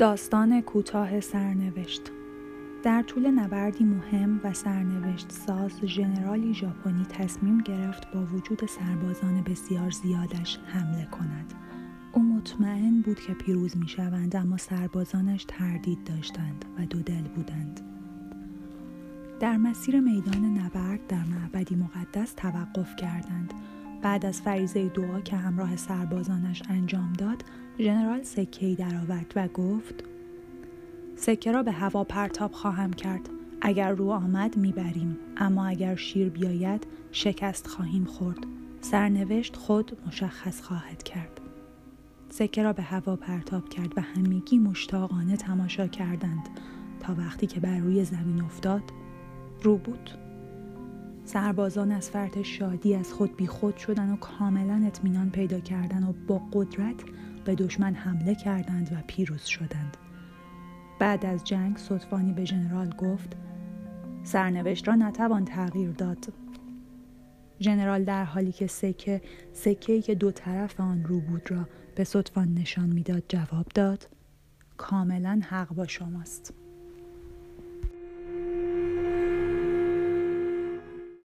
داستان کوتاه سرنوشت. در طول نبردی مهم و سرنوشت ساز ژنرالی ژاپنی تصمیم گرفت با وجود سربازان بسیار زیادش حمله کند. او مطمئن بود که پیروز می شوند اما سربازانش تردید داشتند و دو دل بودند. در مسیر میدان نبرد در معبدی مقدس توقف کردند. بعد از فریزه دعا که همراه سربازانش انجام داد ژنرال سکه درآورد و گفت سکه را به هوا پرتاب خواهم کرد. اگر رو آمد می‌بریم. اما اگر شیر بیاید شکست خواهیم خورد. سرنوشت خود مشخص خواهد کرد. سکه را به هوا پرتاب کرد و همگی مشتاقانه تماشا کردند تا وقتی که بر روی زمین افتاد رو بود. سربازان از فرط شادی از خود بیخود شدن و کاملا اطمینان پیدا کردند و با قدرت به دشمن حمله کردند و پیروز شدند. بعد از جنگ صدفانی به ژنرال گفت سرنوشت را نتوان تغییر داد. ژنرال در حالی که سکه سکه که دو طرف آن رو بود را به صدفان نشان می‌داد جواب داد کاملا حق با شماست.